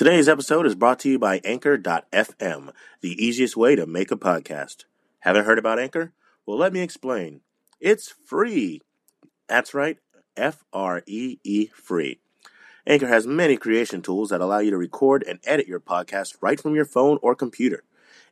Today's episode is brought to you by Anchor.fm, the easiest way to make a podcast. Haven't heard about Anchor? Well, let me explain. It's free. That's right, F R E E free. Anchor has many creation tools that allow you to record and edit your podcast right from your phone or computer.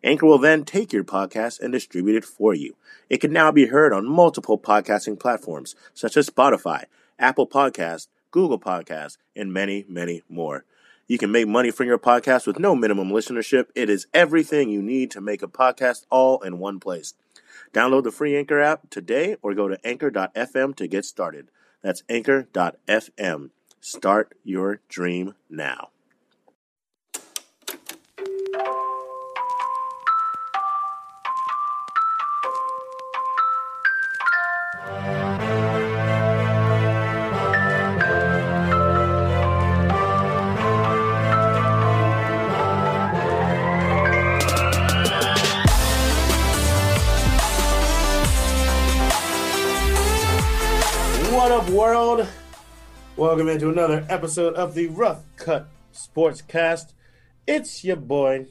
Anchor will then take your podcast and distribute it for you. It can now be heard on multiple podcasting platforms such as Spotify, Apple Podcasts, Google Podcasts, and many, many more. You can make money from your podcast with no minimum listenership. It is everything you need to make a podcast all in one place. Download the free Anchor app today or go to anchor.fm to get started. That's anchor.fm. Start your dream now. What up, world? Welcome into another episode of the Rough Cut Sportscast. It's your boy,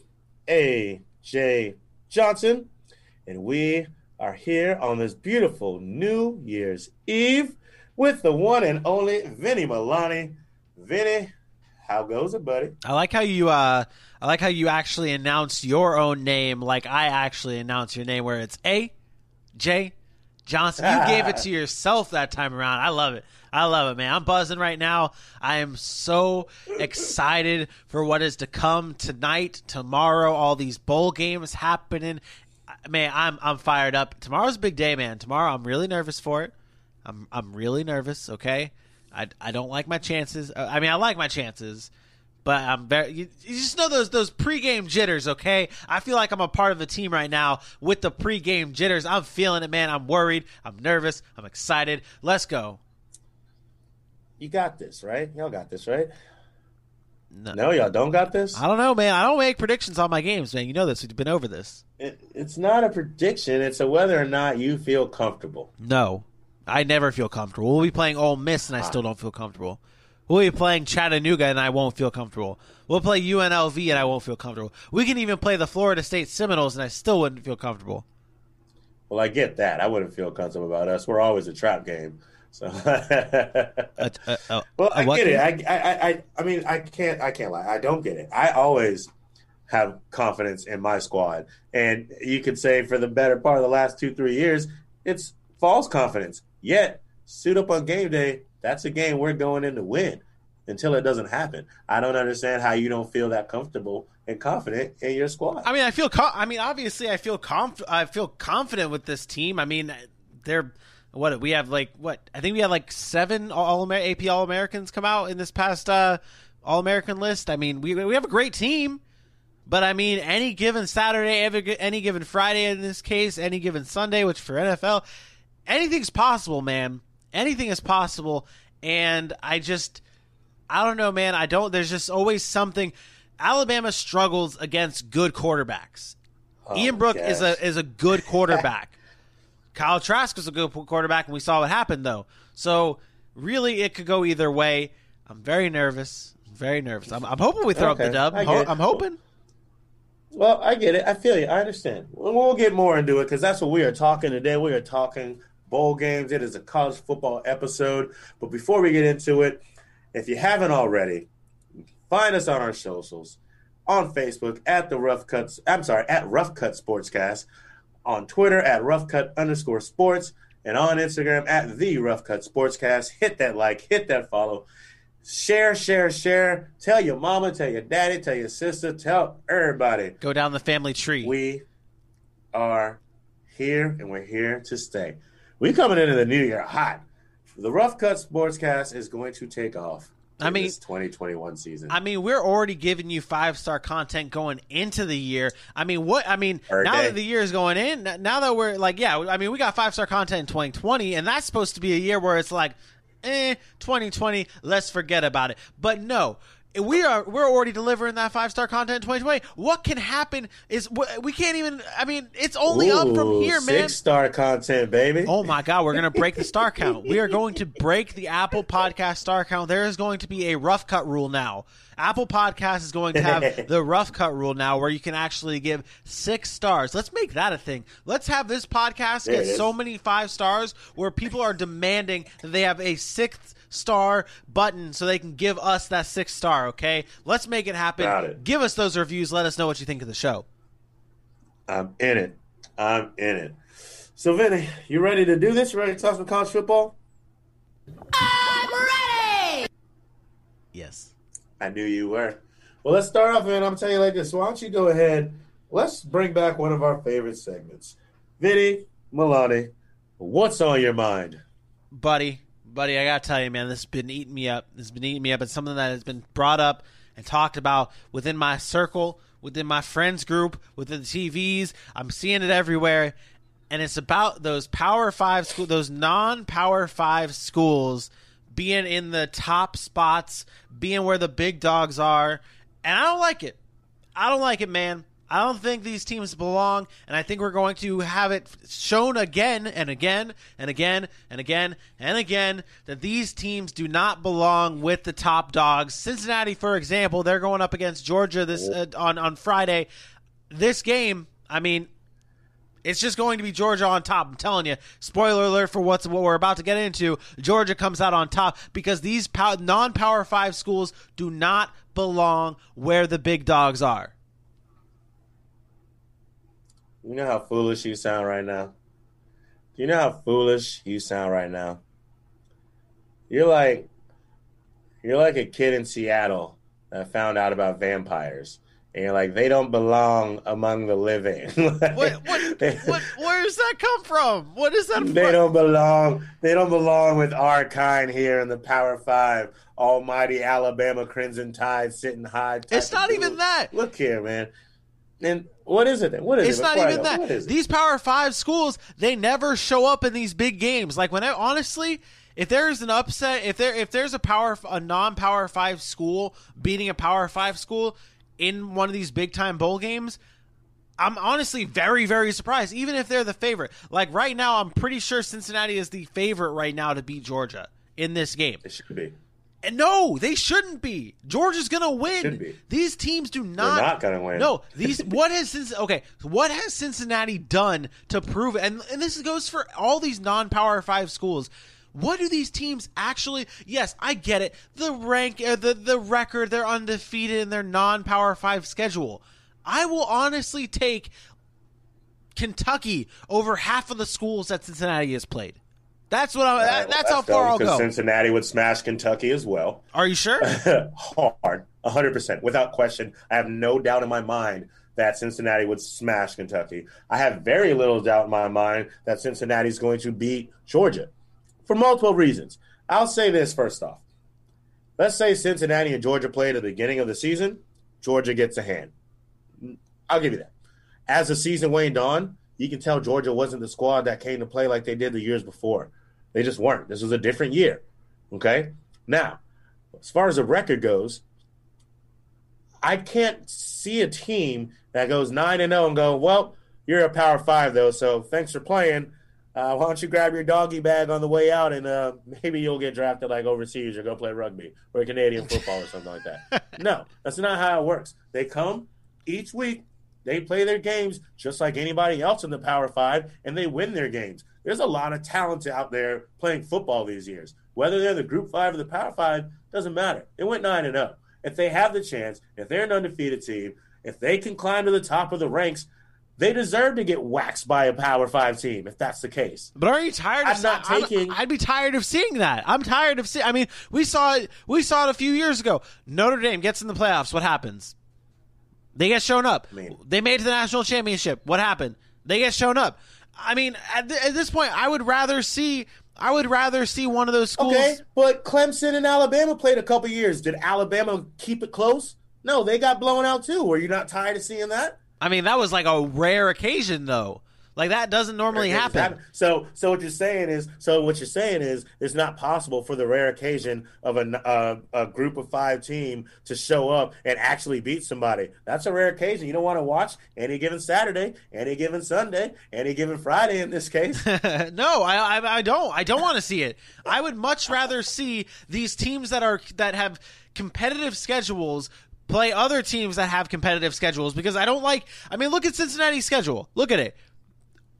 AJ Johnson, and we are here on this beautiful New Year's Eve with the one and only Vinny Milani. Vinny, how goes it, buddy? I like how you uh I like how you actually announce your own name like I actually announce your name where it's A J Johnson. You gave it to yourself that time around. I love it. I love it, man. I'm buzzing right now. I am so excited for what is to come tonight, tomorrow, all these bowl games happening. Man, I'm I'm fired up. Tomorrow's a big day, man. Tomorrow I'm really nervous for it. I'm I'm really nervous, okay? I, I don't like my chances. Uh, I mean, I like my chances, but I'm very. You, you just know those those pregame jitters, okay? I feel like I'm a part of the team right now with the pregame jitters. I'm feeling it, man. I'm worried. I'm nervous. I'm excited. Let's go. You got this, right? Y'all got this, right? No, No, y'all don't got this? I don't know, man. I don't make predictions on my games, man. You know this. We've been over this. It, it's not a prediction. It's a whether or not you feel comfortable. No, I never feel comfortable. We'll be playing Ole Miss, and I ah. still don't feel comfortable. We'll be playing Chattanooga, and I won't feel comfortable. We'll play UNLV, and I won't feel comfortable. We can even play the Florida State Seminoles, and I still wouldn't feel comfortable. Well, I get that. I wouldn't feel comfortable about us. We're always a trap game. So, Uh, uh, uh, well, I get it. I, I, I, I mean, I can't, I can't lie. I don't get it. I always have confidence in my squad, and you could say for the better part of the last two, three years, it's false confidence. Yet, suit up on game day. That's a game we're going in to win. Until it doesn't happen, I don't understand how you don't feel that comfortable and confident in your squad. I mean, I feel. Co- I mean, obviously, I feel conf- I feel confident with this team. I mean, they're what we have like what I think we had like seven all AP All Americans come out in this past uh, All American list. I mean, we we have a great team, but I mean, any given Saturday, every, any given Friday in this case, any given Sunday, which for NFL, anything's possible, man. Anything is possible, and I just. I don't know, man. I don't. There's just always something. Alabama struggles against good quarterbacks. Oh, Ian Book is a is a good quarterback. Kyle Trask is a good quarterback, and we saw what happened though. So really, it could go either way. I'm very nervous. I'm very nervous. I'm, I'm hoping we throw up the dub. I'm, ho- I'm hoping. Well, I get it. I feel you. I understand. We'll, we'll get more into it because that's what we are talking today. We are talking bowl games. It is a college football episode. But before we get into it, if you haven't already, find us on our socials on Facebook at the Rough Cuts. I'm sorry, at Rough Cut Sportscast, on Twitter at Rough Cut underscore Sports, and on Instagram at the Rough Cut Sportscast. Hit that like, hit that follow. Share, share, share. Tell your mama, tell your daddy, tell your sister, tell everybody. Go down the family tree. We are here and we're here to stay. We coming into the new year hot. The Rough Cut Sportscast is going to take off. I mean- this 2021 season. I mean, we're already giving you five star content going into the year. I mean, what? I mean, now day. that the year is going in, now that we're like, yeah, I mean, we got five star content in 2020, and that's supposed to be a year where it's like, eh, 2020, let's forget about it. But no, we are we're already delivering that five star content in 2020. What can happen is we can't even. I mean, it's only Ooh, up from here, man. Six star content, baby. Oh my God, we're gonna break the star count. We are going to break the Apple Podcast star count. There is going to be a rough cut rule now. Apple Podcast is going to have the rough cut rule now, where you can actually give six stars. Let's make that a thing. Let's have this podcast There get so many five stars where people are demanding that they have a sixth star button so they can give us that six star. Okay, let's make it happen. Got it. Give us those reviews. Let us know what you think of the show. I'm in it. I'm in it. So, Vinny, you ready to do this? You ready to talk some college football? I'm ready. Yes. I knew you were. Well, let's start off, and I'm gonna tell you like this. Why don't you go ahead? Let's bring back one of our favorite segments. Vinny, Milani, what's on your mind? buddy, buddy, I gotta tell you, man, this has been eating me up. This has been eating me up. It's something that has been brought up and talked about within my circle, within my friends group, within the TVs. I'm seeing it everywhere, and it's about those Power Five school, those non-Power Five schools being in the top spots, being where the big dogs are, and I don't like it. I don't like it, man. I don't think these teams belong, and I think we're going to have it shown again and again and again and again and again that these teams do not belong with the top dogs. Cincinnati, for example, they're going up against Georgia this uh, on on Friday. This game, I mean, it's just going to be Georgia on top. I'm telling you. Spoiler alert for what's what we're about to get into. Georgia comes out on top because these pow- non-power five schools do not belong where the big dogs are. You know how foolish you sound right now? Do you know how foolish you sound right now? You're like you're like a kid in Seattle that found out about vampires. And you're like, they don't belong among the living. What, what, what, where does that come from? What is that? They from? don't belong. They don't belong with our kind here in the Power Five. Almighty Alabama Crimson Tide sitting high. It's not even that. Look here, man. And what is it then? What is It's it? It's not even that. What is it? These Power Five schools, they never show up in these big games. Like when I, honestly, if there's an upset, if there if there's a power a non Power Five school beating a Power Five school in one of these big time bowl games. I'm honestly very, very surprised, even if they're the favorite. Like right now, I'm pretty sure Cincinnati is the favorite right now to beat Georgia in this game. It should be. And no, they shouldn't be. Georgia's gonna win. These teams do not. They're not gonna win. No, these. what has Cincinnati? Okay, what has Cincinnati done to prove it? And and this goes for all these non-power five schools. What do these teams actually? Yes, I get it. The rank, uh, the the record, they're undefeated in their non-power five schedule. I will honestly take Kentucky over half of the schools that Cincinnati has played. That's what I. that- that's how far I'll Because go. Cincinnati would smash Kentucky as well. Are you sure? Hard, hundred percent, without question. I have no doubt in my mind that Cincinnati would smash Kentucky. I have very little doubt in my mind that Cincinnati is going to beat Georgia for multiple reasons. I'll say this first off. Let's say Cincinnati and Georgia play at the beginning of the season. Georgia gets a hand. I'll give you that. As the season waned on, you can tell Georgia wasn't the squad that came to play like they did the years before. They just weren't. This was a different year. Okay? Now, as far as the record goes, I can't see a team that goes 9 and 0 and go, well, you're a power five, though, so thanks for playing. Uh, why don't you grab your doggy bag on the way out and uh, maybe you'll get drafted like overseas or go play rugby or Canadian football or something like that. No, that's not how it works. They come each week, they play their games just like anybody else in the Power Five, and they win their games. There's a lot of talent out there playing football these years. Whether they're the Group Five or the Power Five doesn't matter. They went nine and zero. If they have the chance, if they're an undefeated team, if they can climb to the top of the ranks, they deserve to get waxed by a Power Five team. If that's the case, But are you tired? I'm of not taking- I'd be tired of seeing that. I'm tired of seeing. I mean, we saw it. We saw it a few years ago. Notre Dame gets in the playoffs. What happens? They get shown up. mean- they made it to the national championship. What happened? They get shown up. I mean, at, th- at this point, I would rather see. I would rather see one of those schools. okay. But Clemson and Alabama played a couple years. Did Alabama keep it close? No, they got blown out too. Were you not tired of seeing that? I mean, that was like a rare occasion, though. Like that doesn't normally occasions happen. So, so what you're saying is, so what you're saying is, it's not possible for the rare occasion of a uh, a group of five team to show up and actually beat somebody. That's a rare occasion. You don't want to watch any given Saturday, any given Sunday, any given Friday in this case. no, I, I I don't. I don't want to see it. I would much rather see these teams that are that have competitive schedules play other teams that have competitive schedules because I don't like. I mean, look at Cincinnati's schedule. Look at it.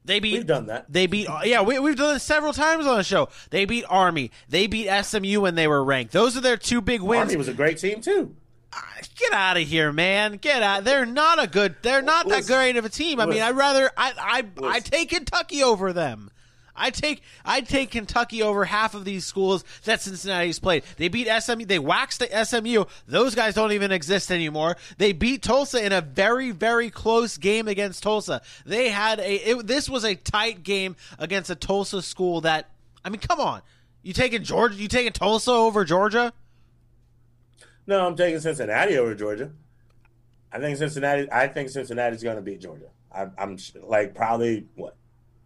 They beat. We've done that. They beat. Uh, yeah, we, we've done it several times on the show. They beat Army. They beat SMU when they were ranked. Those are their two big wins. Army was a great team too. Uh, get out of here, man! Get out. They're not a good. They're not that great of a team. I mean. I'd rather. I I I take Kentucky over them. I take I take Kentucky over half of these schools that Cincinnati's played. They beat SMU. They waxed the SMU. Those guys don't even exist anymore. They beat Tulsa in a very very close game against Tulsa. They had a. It, this was a tight game against a Tulsa school that. I mean, come on. You taking Georgia? You taking Tulsa over Georgia? No, I'm taking Cincinnati over Georgia. I think Cincinnati. I think Cincinnati's going to beat Georgia. I, I'm like probably what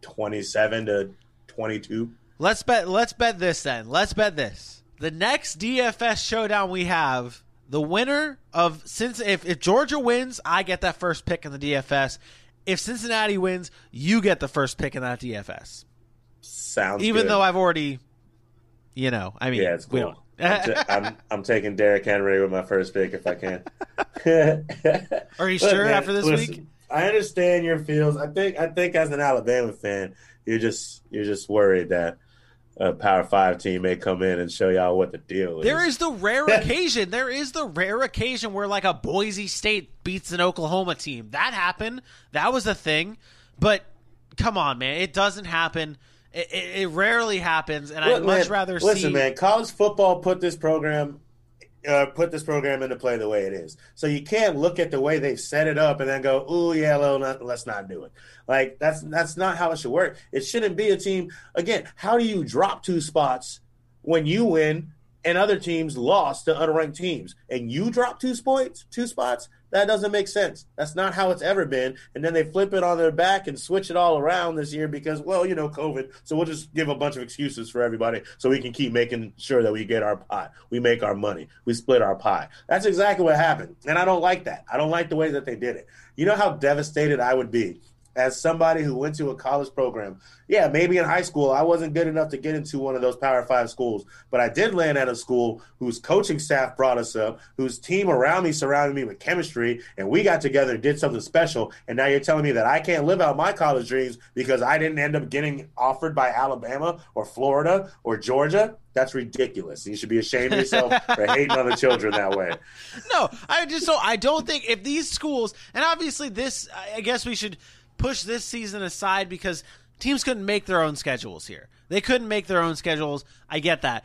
twenty-seven to twenty-two. Let's bet. Let's bet this then. Let's bet this. The next DFS showdown we have, the winner of since if, if Georgia wins, I get that first pick in the DFS. If Cincinnati wins, you get the first pick in that DFS. Sounds Even good. though I've already, you know, I mean, yeah, it's cool. I'm, ta- I'm, I'm taking Derrick Henry with my first pick if I can. Are you Look, sure man, after this listen, week? I understand your feels. I think I think as an Alabama fan, you're just you're just worried that a Power Five team may come in and show y'all what the deal is. There is the rare occasion. There is the rare occasion where like a Boise State beats an Oklahoma team. That happened. That was a thing. But come on, man, it doesn't happen. It, it, it rarely happens, and I'd much man, rather listen, see. man. College football put this program, uh, put this program into play the way it is. So you can't look at the way they've set it up and then go, "Oh yeah, well, not, let's not do it." Like that's that's not how it should work. It shouldn't be a team. Again, how do you drop two spots when you win and other teams lost to unranked teams, and you drop two spots, two spots? That doesn't make sense. That's not how it's ever been. And then they flip it on their back and switch it all around this year because, well, you know, COVID. So we'll just give a bunch of excuses for everybody so we can keep making sure that we get our pie. We make our money. We split our pie. That's exactly what happened. And I don't like that. I don't like the way that they did it. You know how devastated I would be as somebody who went to a college program. Yeah, maybe in high school I wasn't good enough to get into one of those Power Five schools, but I did land at a school whose coaching staff brought us up, whose team around me surrounded me with chemistry, and we got together and did something special. And now you're telling me that I can't live out my college dreams because I didn't end up getting offered by Alabama or Florida or Georgia? That's ridiculous. You should be ashamed of yourself for hating on the children that way. no, I just so I don't think if these schools and obviously this, I guess we should push this season aside because teams couldn't make their own schedules here. They couldn't make their own schedules. I get that.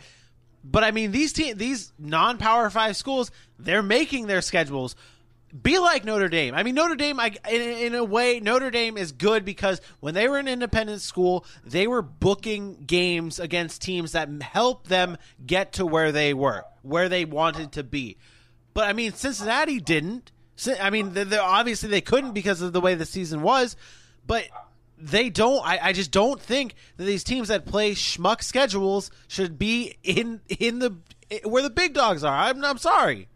But I mean, these te- these non-power five schools, they're making their schedules. Be like Notre Dame. I mean, Notre Dame. I, in, in a way, Notre Dame is good because when they were an independent school, they were booking games against teams that helped them get to where they were, where they wanted to be. But I mean, Cincinnati didn't. I mean, they they obviously they couldn't because of the way the season was. But they don't. I, I just don't think that these teams that play schmuck schedules should be in in the where the big dogs are. I'm I'm sorry.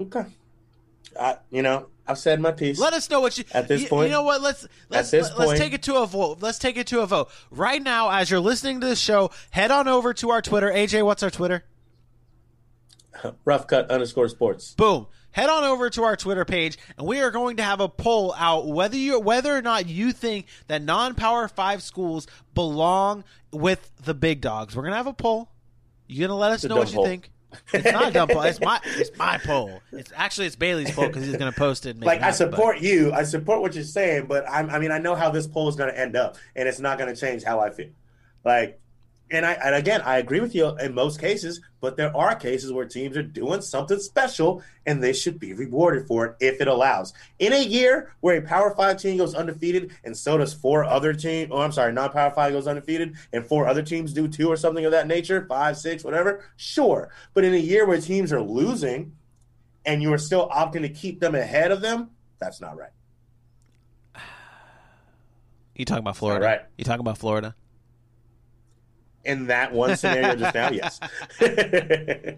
Okay. I, you know, I've said my piece. Let us know what you At this you, point- You know what? Let's let's let's point- take it to a vote. Let's take it to a vote right now. As you're listening to the show, head on over to our Twitter. AJ, what's our Twitter? Rough cut underscore sports. Boom. Head on over to our Twitter page, and we are going to have a poll out whether you whether or not you think that non-power five schools belong with the big dogs. We're gonna have a poll. You're gonna let us a know what you poll. think. It's not a dumb poll. It's my it's my poll. It's actually it's Bailey's poll because he's gonna post it. And make like it I happen, but- support you. I support what you're saying, but I'm, I mean, I know how this poll is going to end up, and it's not going to change how I feel. Like, and I and again, I agree with you in most cases, but there are cases where teams are doing something special, and they should be rewarded for it if it allows. In a year where a Power Five team goes undefeated, and so does four other teams. Oh, I'm sorry, non-Power Five goes undefeated, and four other teams do two or something of that nature. Five, six, whatever. Sure, but in a year where teams are losing and you are still opting to keep them ahead of them, that's not right. You talking about Florida? All right. You talking about Florida? In that one scenario just now, yes.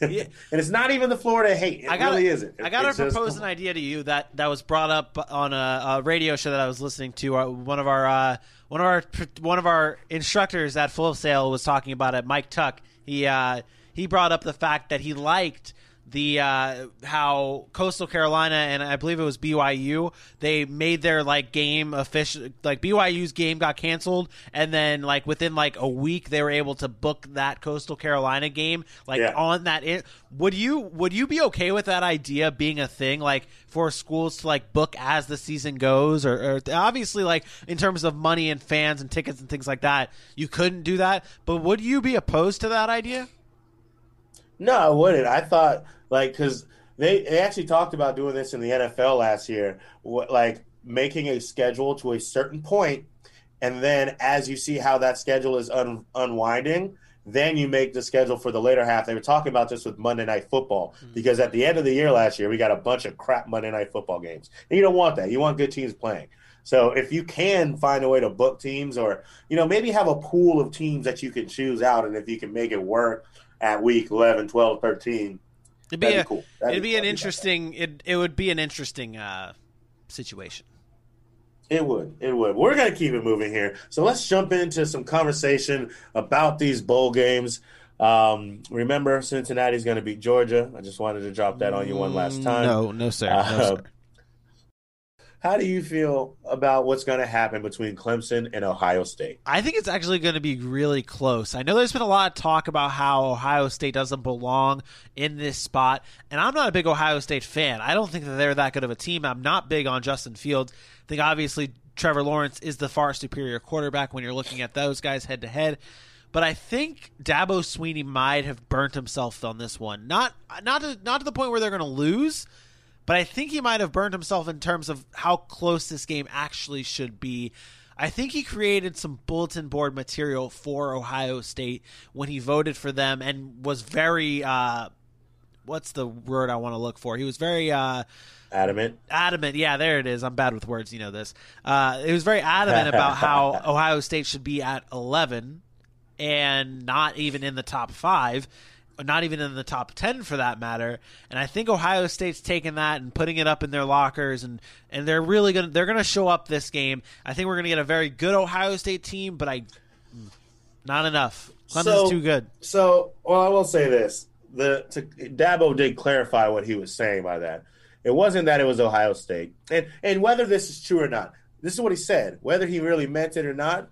Yeah. And it's not even the Florida hate. It I gotta, really isn't. I gotta It's just- propose an idea to you that that was brought up on a, a radio show that I was listening to. Uh, one of our uh, one of our one of our instructors at Full Sail was talking about it. Mike Tuck. He uh, he brought up the fact that he liked the uh, how Coastal Carolina and I believe it was BYU they made their like game official like BYU's game got canceled and then like within like a week they were able to book that Coastal Carolina game like Yeah. on that in- would you would you be okay with that idea being a thing like for schools to like book as the season goes or, or obviously like in terms of money and fans and tickets and things like that you couldn't do that but would you be opposed to that idea No, I wouldn't. I thought like because they they actually talked about doing this in the NFL last year, what, like making a schedule to a certain point, and then as you see how that schedule is un, unwinding, then you make the schedule for the later half. They were talking about this with Monday Night Football mm-hmm. because at the end of the year last year we got a bunch of crap Monday Night Football games, and you don't want that. You want good teams playing. So if you can find a way to book teams, or you know maybe have a pool of teams that you can choose out, and if you can make it work at week 11, 12, 13, it'd be, a, cool. It'd be be an interesting it, it would be an interesting uh situation It would. It would. We're going to keep it moving here. So let's jump into some conversation about these bowl games. Um, remember, Cincinnati's going to beat Georgia. I just wanted to drop that on you one last time. no no sir no, Uh, sir. How do you feel about what's going to happen between Clemson and Ohio State? I think it's actually going to be really close. I know there's been a lot of talk about how Ohio State doesn't belong in this spot, and I'm not a big Ohio State fan. I don't think that they're that good of a team. I'm not big on Justin Fields. I think obviously Trevor Lawrence is the far superior quarterback when you're looking at those guys head to head. But I think Dabo Swinney might have burnt himself on this one. Not not to, not to the point where they're going to lose, but I think he might have burned himself in terms of how close this game actually should be. I think he created some bulletin board material for Ohio State when he voted for them and was very uh what's the word I want to look for? He was very uh Adamant. adamant. Yeah, there it is. I'm bad with words. You know this. Uh, it was very adamant about how Ohio State should be at 11 and not even in the top five, not even in the top 10 for that matter. And I think Ohio State's taking that and putting it up in their lockers, and and they're really gonna they're gonna show up this game. I think we're gonna get a very good Ohio State team, but I mm, not enough. Clemson's So- too good. So, well, I will say this: the to, Dabo did clarify what he was saying by that. It wasn't that it was Ohio State, and and whether this is true or not, this is what he said. Whether he really meant it or not,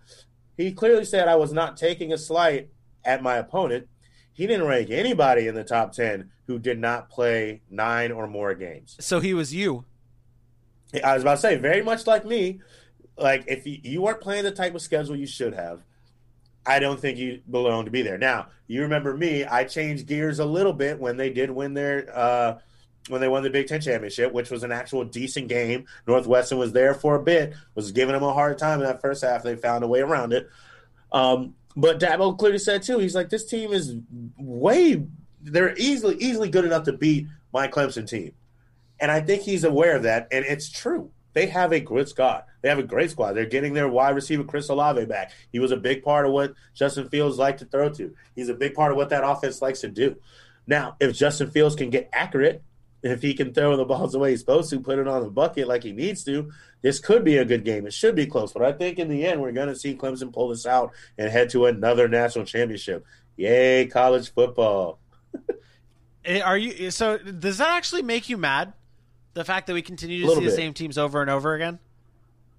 he clearly said I was not taking a slight at my opponent. He didn't rank anybody in the top ten who did not play nine or more games. So he was you. I was about to say, very much like me, like if you, you weren't playing the type of schedule you should have, I don't think you belong to be there. Now, you remember me, I changed gears a little bit when they did win their uh when they won the Big Ten championship, which was an actual decent game. Northwestern was there for a bit, was giving them a hard time in that first half. They found a way around it. Um, but Dabo clearly said too, he's like, this team is way they're easily easily good enough to beat my Clemson team. And I think he's aware of that, and it's true. They have a good squad. They have a great squad. They're getting their wide receiver Chris Olave back. He was a big part of what Justin Fields liked to throw to. He's a big part of what that offense likes to do. Now, if Justin Fields can get accurate, if he can throw the balls the way he's supposed to, put it on the bucket like he needs to, this could be a good game. It should be close, but I think in the end we're going to see Clemson pull this out and head to another national championship. Yay, college football! Eh, Are you so? Does that actually make you mad? The fact that we continue to see Little the same teams over and over again.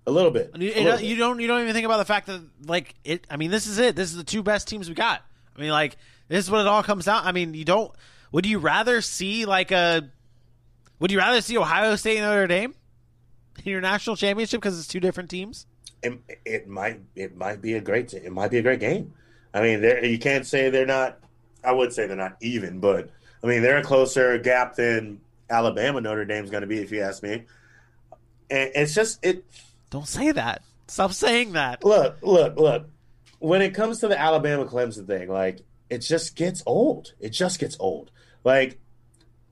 A little bit. You, A little you bit. don't. You don't even think about the fact that like it. I mean, this is it. This is the two best teams we got. I mean, like this is what it all comes down. I mean, you don't. Would you rather see like a? Would you rather see Ohio State and Notre Dame in your national championship because it's two different teams? it, it might it might be a great it might be a great game. I mean, you can't say they're not. I would say they're not even, but I mean they're a closer gap than Alabama Notre Dame's going to be, if you ask me. And it's just it. Don't say that. Stop saying that. Look, look, look. When it comes to the Alabama Clemson thing, like it just gets old. It just gets old. Like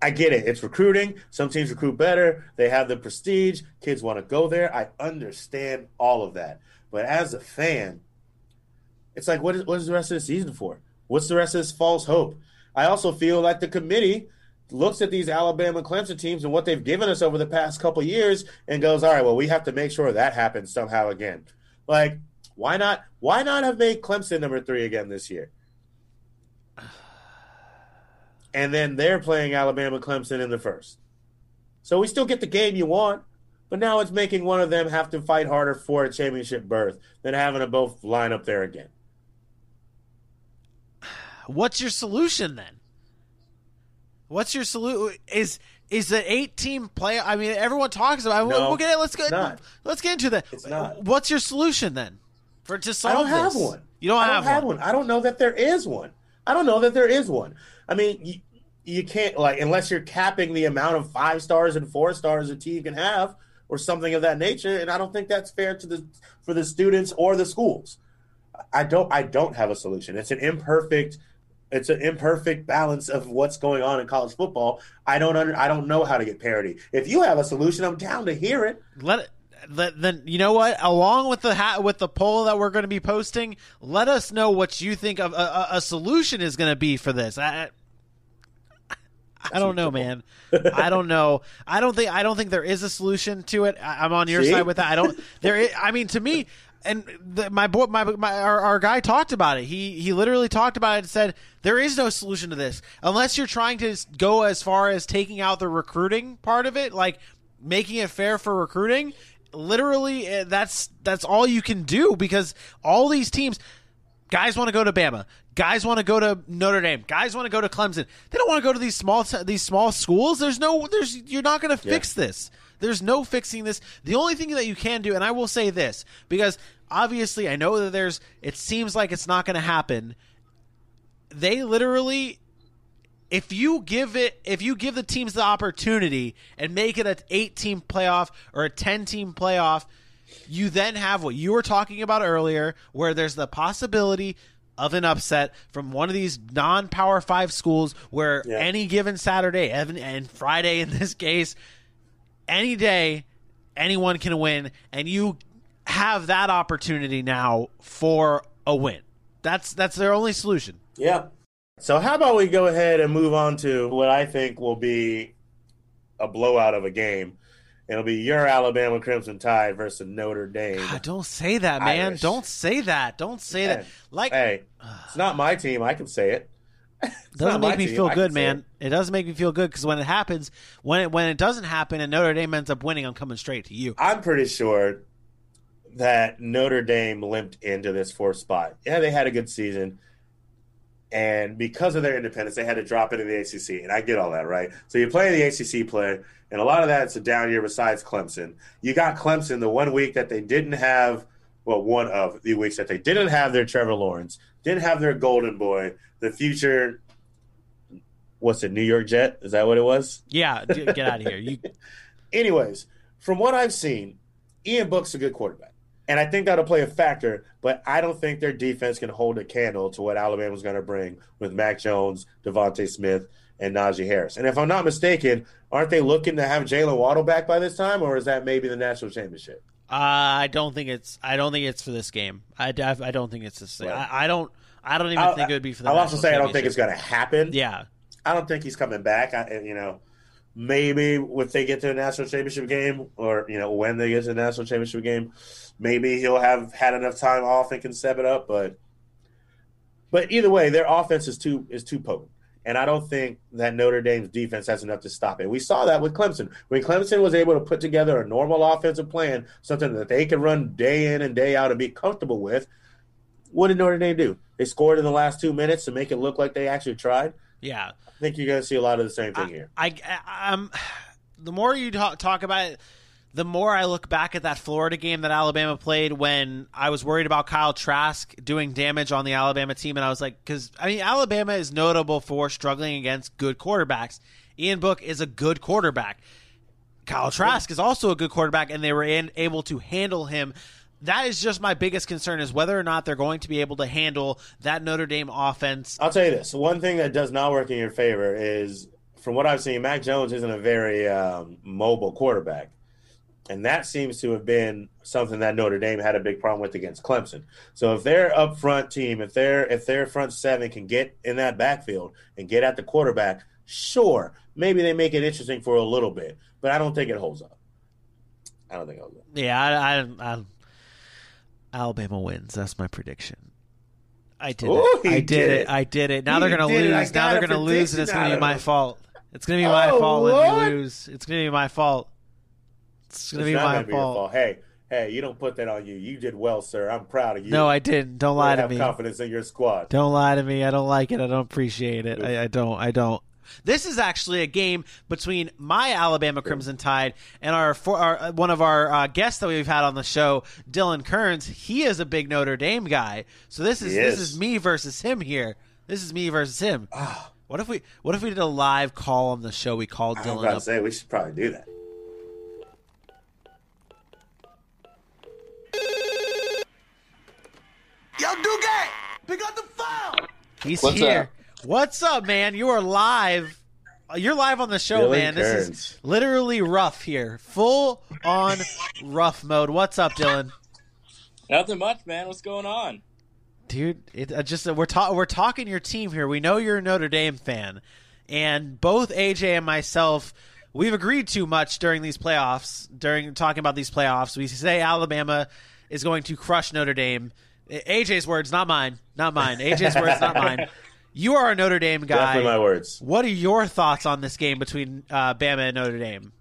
I get it. It's recruiting. Some teams recruit better. They have the prestige. Kids want to go there. I understand all of that. But as a fan, it's like, what is, what is the rest of the season for? What's the rest of this false hope? I also feel like the committee looks at these Alabama Clemson teams and what they've given us over the past couple years and goes, all right, well, we have to make sure that happens somehow again. Like, why not? Why not have made Clemson number three again this year? And then they're playing Alabama Clemson in the first. So we still get the game you want, but now it's making one of them have to fight harder for a championship berth than having them both line up there again. What's your solution then? What's your solution? Is is the eight team play? I mean, everyone talks about. No, we'll get let's get not. let's get into that. It's not. What's your solution then for to solve? I don't have one. You don't, I have, don't have one. I don't know that there is one. I don't know that there is one. I mean, you, you can't like unless you're capping the amount of five stars and four stars a team can have, or something of that nature. And I don't think that's fair to the for the students or the schools. I don't. I don't have a solution. It's an imperfect. It's an imperfect balance of what's going on in college football. I don't under, I don't know how to get parity. If you have a solution, I'm down to hear it. Let it. Then you know what? Along with the ha- with the poll that we're going to be posting, let us know what you think of a, a, a solution is going to be for this. I, I don't know, man. I don't know. I don't think. I don't think there is a solution to it. I, I'm on your See? side with that. I don't. There. Is, I mean, to me, and the, my boy, my, my our, our guy talked about it. He he literally talked about it and said there is no solution to this unless you're trying to go as far as taking out the recruiting part of it, like making it fair for recruiting. Literally, eh, that's that's all you can do because all these teams guys want to go to Bama. Guys want to go to Notre Dame. Guys want to go to Clemson. They don't want to go to these small these small schools. There's no there's you're not going to fix this. There's no fixing this. The only thing that you can do and I will say this because obviously I know that there's it seems like it's not going to happen. They literally if you give it if you give the teams the opportunity and make it an 8 team playoff or a 10 team playoff you then have what you were talking about earlier where there's the possibility of an upset from one of these non-power 5 schools where Yeah. any given Saturday and and Friday in this case any day anyone can win and you have that opportunity now for a win that's that's their only solution Yeah. So how about we go ahead and move on to what I think will be a blowout of a game. It'll be your Alabama Crimson Tide versus Notre Dame. God, don't say that, man. Irish. Don't say that. Don't say that. Like, hey, uh, it's not my team. I can say it. It's doesn't make me team. feel good, man. It. doesn't make me feel good because when it happens, when it when it doesn't happen, and Notre Dame ends up winning, I'm coming straight to you. I'm pretty sure that Notre Dame limped into this fourth spot. Yeah, they had a good season. And because of their independence, they had to drop into the ACC. And I get all that, right? So you play the ACC play, and a lot of that's a down year besides Clemson. You got Clemson the one week that they didn't have, well, one of the weeks that they didn't have their Trevor Lawrence, didn't have their Golden Boy, the future, what's it, New York Jet? Is that what it was? Yeah, get out of here. You Anyways, from what I've seen, Ian Book's a good quarterback. And I think that'll play a factor, but I don't think their defense can hold a candle to what Alabama's going to bring with Mac Jones, DeVonta Smith, and Najee Harris. And if I'm not mistaken, aren't they looking to have Jaylen Waddle back by this time, or is that maybe the national championship? Uh, I don't think it's. I don't think it's for this game. I, I, I don't think it's this. Right. I, I don't. I don't even I'll- think it would be for the. I'll also say I don't think it's going to happen. Yeah, I don't think he's coming back. I, you know, maybe if they get to a national championship game, or you know, when they get to the national championship game, maybe he'll have had enough time off and can step it up. But, but either way, their offense is too is too potent, and I don't think that Notre Dame's defense has enough to stop it. We saw that with Clemson when Clemson was able to put together a normal offensive plan, something that they could run day in and day out and be comfortable with. What did Notre Dame do? They scored in the last two minutes to make it look like they actually tried. yeah. I think you're going to see a lot of the same thing here. I, I um, the more you talk, talk about it, the more I look back at that Florida game that Alabama played when I was worried about Kyle Trask doing damage on the Alabama team, and I was like, because I mean, Alabama is notable for struggling against good quarterbacks. Ian Book is a good quarterback. Kyle Trask is also a good quarterback, and they were in, able to handle him. That is just my biggest concern is whether or not they're going to be able to handle that Notre Dame offense. I'll tell you this: one thing that does not work in your favor is from what I've seen, Mac Jones isn't a very um, mobile quarterback. And that seems to have been something that Notre Dame had a big problem with against Clemson. So if their up front team, if their if their front seven can get in that backfield and get at the quarterback, sure, maybe they make it interesting for a little bit. But I don't think it holds up. I don't think it holds up. Yeah, I, I, I Alabama wins. That's my prediction. I did Ooh, it. I did, did it. it. I did it. Now He they're gonna did it. I lose. Now they're gonna lose, and it's gonna be my fault. It's gonna be my Oh, fault when we lose. It's gonna be my fault. It's gonna It's be my gonna be your fault. fault. Hey, hey, you don't put that on you. You did well, sir. I'm proud of you. No, I didn't. Don't lie to have me. confidence in your squad. Don't lie to me. I don't like it. I don't appreciate it. I, I don't. I don't. This is actually a game between my Alabama Crimson Tide and our, for, our uh, one of our uh, guests that we've had on the show, Dylan Kerns. He is a big Notre Dame guy, so this is He this is. is me versus him here. This is me versus him. Oh. What if we What if we did a live call on the show? We called Dylan about to up. say we should probably do that. Yo, Dugan, pick up the phone. He's What's here. up? What's up, man? You are live. You're live on the show, Dylan man. This is literally rough here. Full on rough mode. What's up, Dylan? Nothing much, man. What's going on? Dude, it uh, just uh, we're ta- we're talking your team here. We know you're a Notre Dame fan, and both AJ and myself, we've agreed too much during these playoffs. During talking about these playoffs, we say Alabama is going to crush Notre Dame. A- AJ's words, not mine, not mine. AJ's words, not mine. You are a Notre Dame guy. Definitely my words. What are your thoughts on this game between uh, Bama and Notre Dame?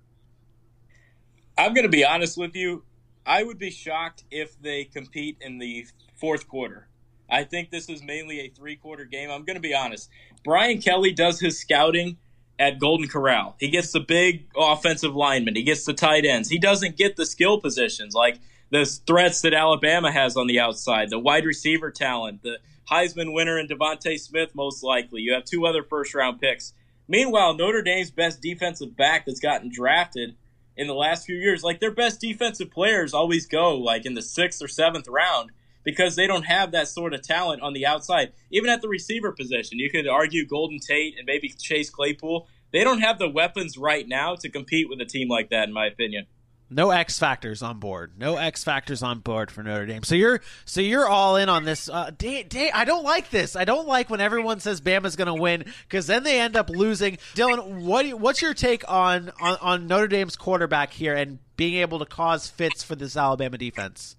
I'm going to be honest with you. I would be shocked if they compete in the fourth quarter. I think this is mainly a three quarter game. I'm going to be honest. Brian Kelly does his scouting at Golden Corral. He gets the big offensive linemen, he gets the tight ends. He doesn't get the skill positions like the threats that Alabama has on the outside, the wide receiver talent, the Heisman winner and DeVonta Smith, most likely. You have two other first round picks. Meanwhile, Notre Dame's best defensive back that's gotten drafted in the last few years, like their best defensive players always go like in the sixth or seventh round because they don't have that sort of talent on the outside. Even at the receiver position, you could argue Golden Tate and maybe Chase Claypool. They don't have the weapons right now to compete with a team like that, in my opinion. No X factors on board. No X factors on board for Notre Dame. So you're so you're all in on this. Uh, da- da- I don't like this. I don't like when everyone says Bama's going to win because then they end up losing. Dylan, what you- what's your take on, on on Notre Dame's quarterback here and being able to cause fits for this Alabama defense?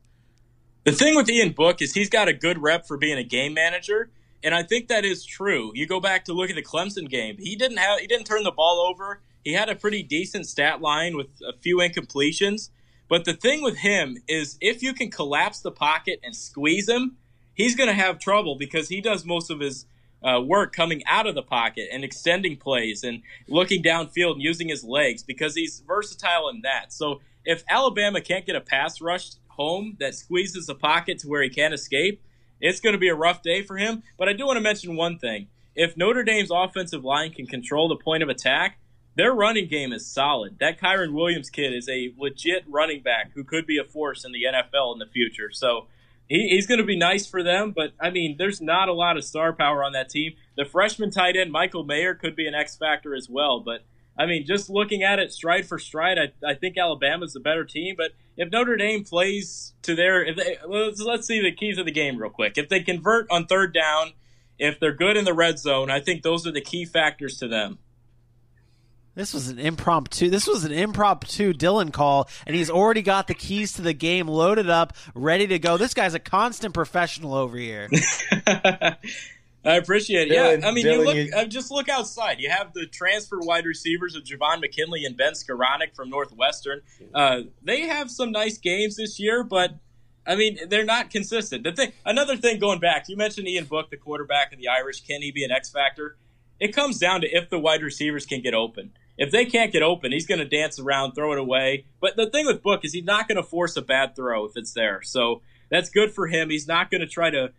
The thing with Ian Book is he's got a good rep for being a game manager, and I think that is true. You go back to look at the Clemson game; he didn't have he didn't turn the ball over. He had a pretty decent stat line with a few incompletions. But the thing with him is if you can collapse the pocket and squeeze him, he's going to have trouble because he does most of his uh, work coming out of the pocket and extending plays and looking downfield and using his legs because he's versatile in that. So if Alabama can't get a pass rush home that squeezes the pocket to where he can't escape, it's going to be a rough day for him. But I do want to mention one thing. If Notre Dame's offensive line can control the point of attack, their running game is solid. That Kyren Williams kid is a legit running back who could be a force in the NFL in the future. So he, he's going to be nice for them. But I mean, there's not a lot of star power on that team. The freshman tight end Michael Mayer could be an X factor as well. But I mean, just looking at it stride for stride, I, I think Alabama's the better team. But if Notre Dame plays to their, if they, let's, let's see the keys of the game real quick. If they convert on third down, if they're good in the red zone, I think those are the key factors to them. This was an impromptu. This was an impromptu Dylan call, and he's already got the keys to the game loaded up, ready to go. This guy's a constant professional over here. I appreciate it. Dylan- yeah, I mean, Dylan, you look, you- uh, just look outside. You have the transfer wide receivers of Javon McKinley and Ben Skowronek from Northwestern. Uh, they have some nice games this year, but I mean, they're not consistent. The thing, another thing, going back, you mentioned Ian Book, the quarterback of the Irish. Can he be an X factor? It comes down to if the wide receivers can get open. If they can't get open, he's going to dance around, throw it away. But the thing with Book is he's not going to force a bad throw if it's there. So that's good for him. He's not going to try to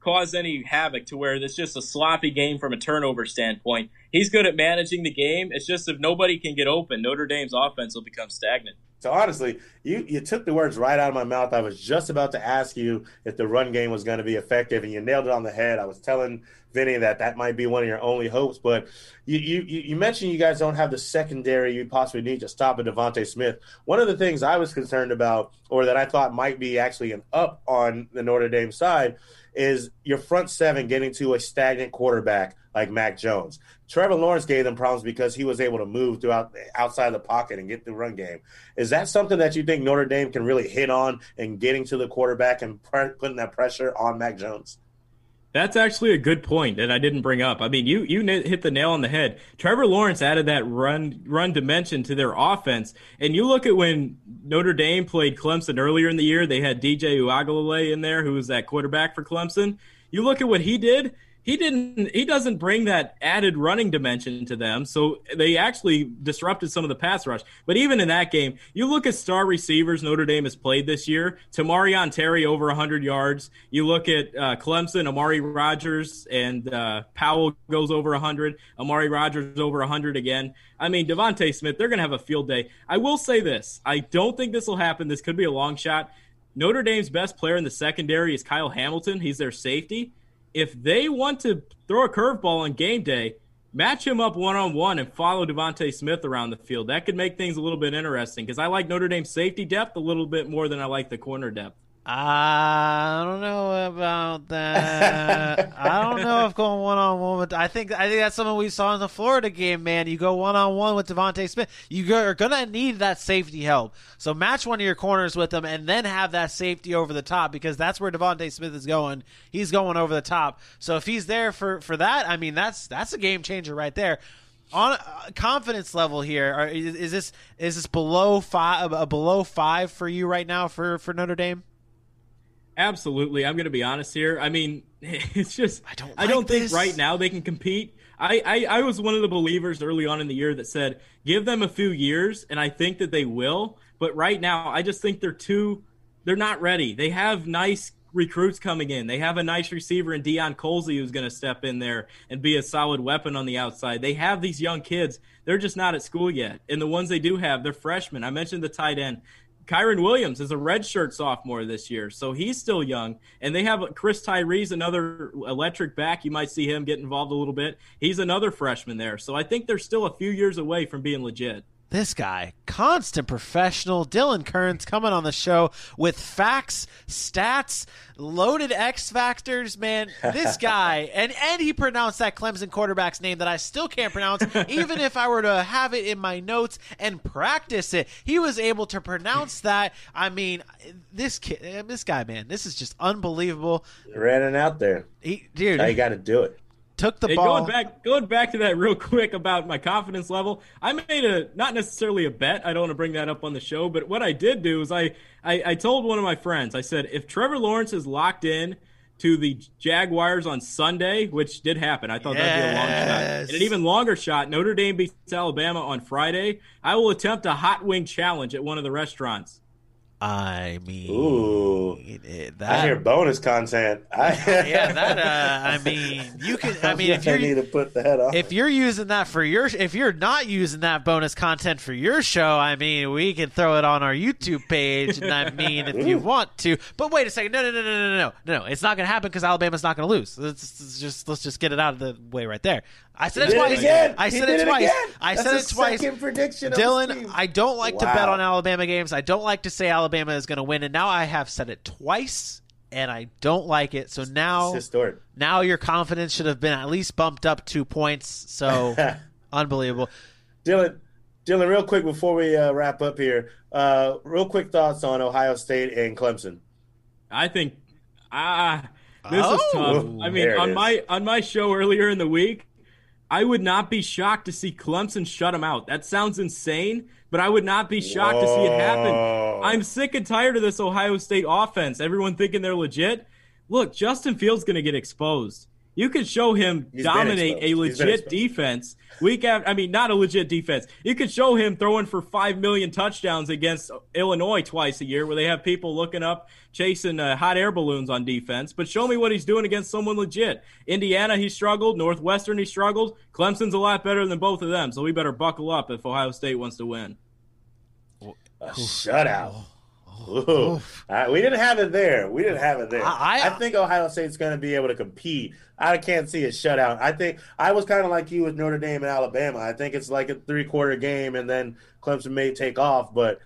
cause any havoc to where it's just a sloppy game from a turnover standpoint. He's good at managing the game. It's just if nobody can get open, Notre Dame's offense will become stagnant. So honestly, you you took the words right out of my mouth. I was just about to ask you if the run game was going to be effective, and you nailed it on the head. I was telling Vinny that that might be one of your only hopes, but you you you mentioned you guys don't have the secondary you possibly need to stop a DeVonta Smith. One of the things I was concerned about, or that I thought might be actually an up on the Notre Dame side, is your front seven getting to a stagnant quarterback like Mac Jones. Trevor Lawrence gave them problems because he was able to move throughout outside the pocket and get the run game. Is that something that you think Notre Dame can really hit on in getting to the quarterback and pre- putting that pressure on Mac Jones? That's actually a good point that I didn't bring up. I mean, you you hit the nail on the head. Trevor Lawrence added that run run dimension to their offense, and you look at when Notre Dame played Clemson earlier in the year, they had DJ Uiagalelei in there, who was that quarterback for Clemson. You look at what he did he didn't he doesn't bring that added running dimension to them. So they actually disrupted some of the pass rush. But even in that game you look at star receivers notre dame has played this year. Tamorrion terry over 100 yards. You look at uh, clemson amari rodgers and uh, powell goes over 100 amari rodgers over 100 again. I mean devonta smith they're going to have a field day. I will say this. I don't think this will happen. This could be a long shot. Notre dame's best player in the secondary is kyle hamilton. He's their safety if they want to throw a curveball on game day, match him up one on one and follow DeVonta Smith around the field. That could make things a little bit interesting because I like Notre Dame's safety depth a little bit more than I like the corner depth. I don't know about that. I don't know if going one on one with. I think I think that's something we saw in the Florida game. Man, you go one on one with DeVonta Smith, you are gonna need that safety help. So match one of your corners with them, and then have that safety over the top because that's where DeVonta Smith is going. He's going over the top. So if he's there for for that, I mean that's that's a game changer right there on uh, confidence level here are, is, is, this is this below five uh, below five for you right now for for Notre Dame? Absolutely. I'm going to be honest here. I mean, it's just I don't. Like I don't this. think right now they can compete. I, I I was one of the believers early on in the year that said give them a few years, and I think that they will. But right now, I just think they're too. They're not ready. They have nice recruits coming in. They have a nice receiver in Deion Colzie who's going to step in there and be a solid weapon on the outside. They have these young kids. They're just not at school yet. And the ones they do have, they're freshmen. I mentioned the tight end. Kyren Williams is a redshirt sophomore this year, so he's still young. And they have Chris Tyree's another electric back. You might see him get involved a little bit. He's another freshman there. So I think they're still a few years away from being legit. This guy, constant professional, Dylan Kerns coming on the show with facts, stats, loaded X factors. Man, this guy, and and he pronounced that Clemson quarterback's name that I still can't pronounce, even if I were to have it in my notes and practice it. He was able to pronounce that. I mean, this kid, this guy, man, this is just unbelievable. Ran it out there. He, dude, Now you got to do it. Took the Hey, ball. going back, going back to that real quick about my confidence level. I made a not necessarily a bet. I don't want to bring that up on the show, but what I did do is I, I, I told one of my friends. I said if Trevor Lawrence is locked in to the Jaguars on Sunday, which did happen, I thought that'd be a long shot, and an even longer shot. Notre Dame beats Alabama on Friday. I will attempt a hot wing challenge at one of the restaurants. I mean, Ooh. it- I hear bonus content. I, yeah, that. Uh, I mean, you can. I mean, if you're need to put that on. if you're using that for your if you're not using that bonus content for your show i mean we can throw it on our youtube page and i mean if you want to but wait a second no no no no no no no no it's not going to happen because alabama's not going to lose let's, let's just let's just get it out of the way right there i said it Did twice again. i said did it twice again. i said the it twice second prediction dylan team. i don't like to bet on alabama games i don't like to say alabama is going to win and now i have said it twice and i don't like it so now now your confidence should have been at least bumped up two points. So unbelievable. Dylan, Dylan, real quick before we uh, wrap up here, uh, real quick thoughts on Ohio State and Clemson. I think ah, this Oh. is tough. I mean, on is. my on my show earlier in the week, I would not be shocked to see Clemson shut them out. That sounds insane, but I would not be shocked to see it happen. I'm sick and tired of this Ohio State offense. Everyone thinking they're legit. Look, Justin Fields going to get exposed. You could show him He's dominate a exposed. He's been legit defense week after. I mean, not a legit defense. You could show him throwing for five million touchdowns against Illinois twice a year, where they have people looking up chasing uh, hot air balloons on defense. But show me what he's doing against someone legit. Indiana, he struggled. Northwestern, he struggled. Clemson's a lot better than both of them. So we better buckle up if Ohio State wants to win. a shutout. Ooh. Uh, we didn't have it there. We didn't have it there. I- I- I think Ohio State's going to be able to compete. I can't see a shutout. I think I was kind of like you with Notre Dame and Alabama. I think it's like a three quarter game, and then Clemson may take off. But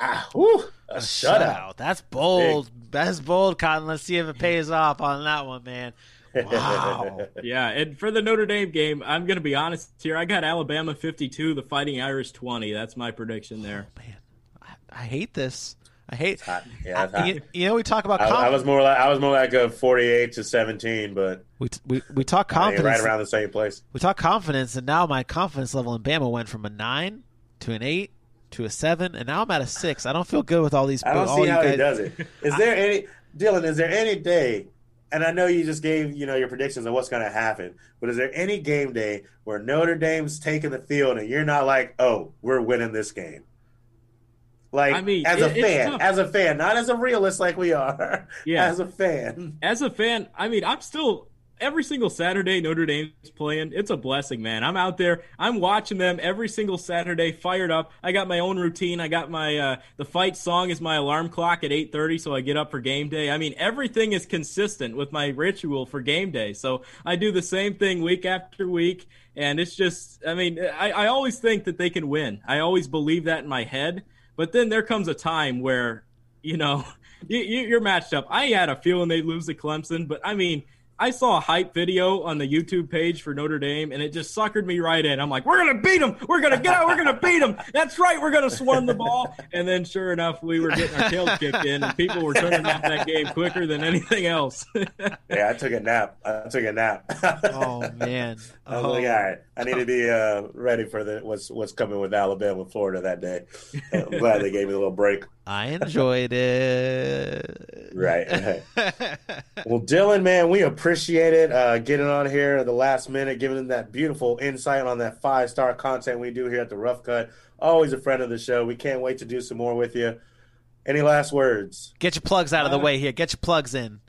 ah, whew, a, shutout. That's bold. That's bold, Cotton. Let's see if it pays off on that one, man. Wow. Yeah, and for the Notre Dame game, I'm going to be honest here. I got Alabama 52, the Fighting Irish 20. That's my prediction there. man, I, I hate this. I hate. Yeah, hot. You, you know, we talk about I, I was more like I was more like a forty-eight to seventeen, but we, we we talk confidence. right around the same place. we talk confidence, and now my confidence level in Bama went from a nine to an eight to a seven, and now I'm at a six. I don't feel good with all these. I don't see how guys, he does it. Is there any Dylan? Is there any day? And I know you just gave you know your predictions of what's going to happen, but is there any game day where Notre Dame's taking the field and you're not like, oh, we're winning this game? Like I mean, as a it- fan, as a fan, not as a realist like we are. Yeah. as a fan. As a fan, I mean, I'm still every single Saturday Notre Dame's playing. It's a blessing, man. I'm out there. I'm watching them every single Saturday, fired up. I got my own routine. I got my uh, the fight song is my alarm clock at 8:30, so I get up for game day. I mean, everything is consistent with my ritual for game day. So I do the same thing week after week, and it's just, I mean, I, I always think that they can win. I always believe that in my head. But then there comes a time where, you know, you, you, you're matched up. I had a feeling they'd lose to Clemson, but I mean, I saw a hype video on the YouTube page for Notre Dame, and it just suckered me right in. I'm like, we're gonna beat them. We're gonna get out. We're gonna beat them. That's right. We're gonna swarm the ball. And then, sure enough, we were getting our tails kicked in, and people were turning off that game quicker than anything else. Yeah, I took a nap. I took a nap. Oh man. I was Oh. like, all right, I need to be uh, ready for the what's what's coming with Alabama, Florida that day. I'm glad they gave me a little break. I enjoyed it. Right, right. Well, Dylan, man, we appreciate it uh, getting on here at the last minute, giving them that beautiful insight on that five star content we do here at the Rough Cut. Always a friend of the show. We can't wait to do some more with you. Any last words? Get your plugs out of the Uh, way here. Get your plugs in.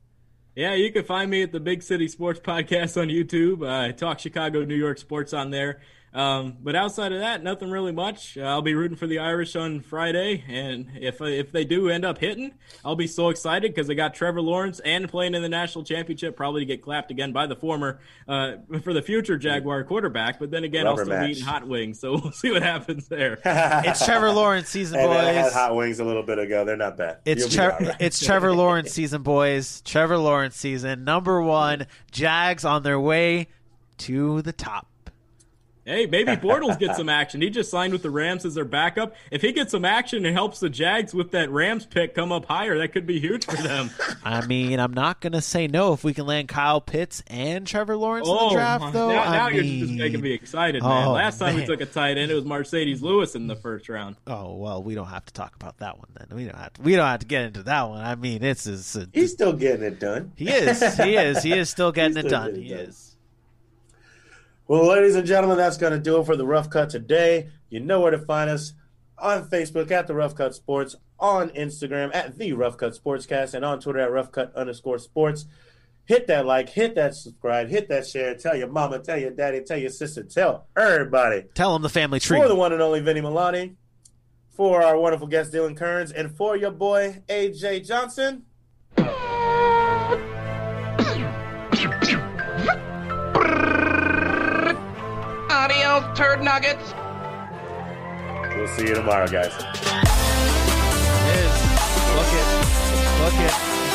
Yeah, you can find me at the Big City Sports Podcast on YouTube. Uh, I talk Chicago, New York sports on there. Um, but outside of that, nothing really much. Uh, I'll be rooting for the Irish on Friday, and if if they do end up hitting, I'll be so excited because they got Trevor Lawrence and playing in the national championship, probably to get clapped again by the former uh, for the future Jaguar quarterback. But then again, Rubber I'll still match. be eating hot wings, so we'll see what happens there. It's Trevor Lawrence season, And I had boys. hot wings a little bit ago. They're not bad. It's Tre- all right. it's Trevor Lawrence season, boys. Trevor Lawrence season. Number one. Jags on their way to the top. Hey, maybe Bortles gets some action. He just signed with the Rams as their backup. If he gets some action and helps the Jags with that Rams pick come up higher, that could be huge for them. I mean, I'm not gonna say no if we can land Kyle Pitts and Trevor Lawrence in the oh, draft, though. Oh, now, I you're mean- just making me excited, man. Oh, Last time we man. took a tight end, it was Marcedes Lewis in the first round. Oh well, we don't have to talk about that one then. We don't have to. We don't have to get into that one. I mean, it's, it's a, He's still getting it done. he is he is he is still getting it still done. getting it He is. Well, ladies and gentlemen, that's going to do it for the Rough Cut today. You know where to find us on Facebook at the Rough Cut Sports, on Instagram at the Rough Cut Sportscast, and on Twitter at Rough Cut underscore Sports. Hit that like, hit that subscribe, hit that share. Tell your mama, tell your daddy, tell your sister, tell everybody. Tell them the family tree. For the one and only Vinny Milani, for our wonderful guest Dylan Kerns, and for your boy AJ Johnson. Adios, turd nuggets. We'll see you tomorrow, guys. It is. Look it. Look it.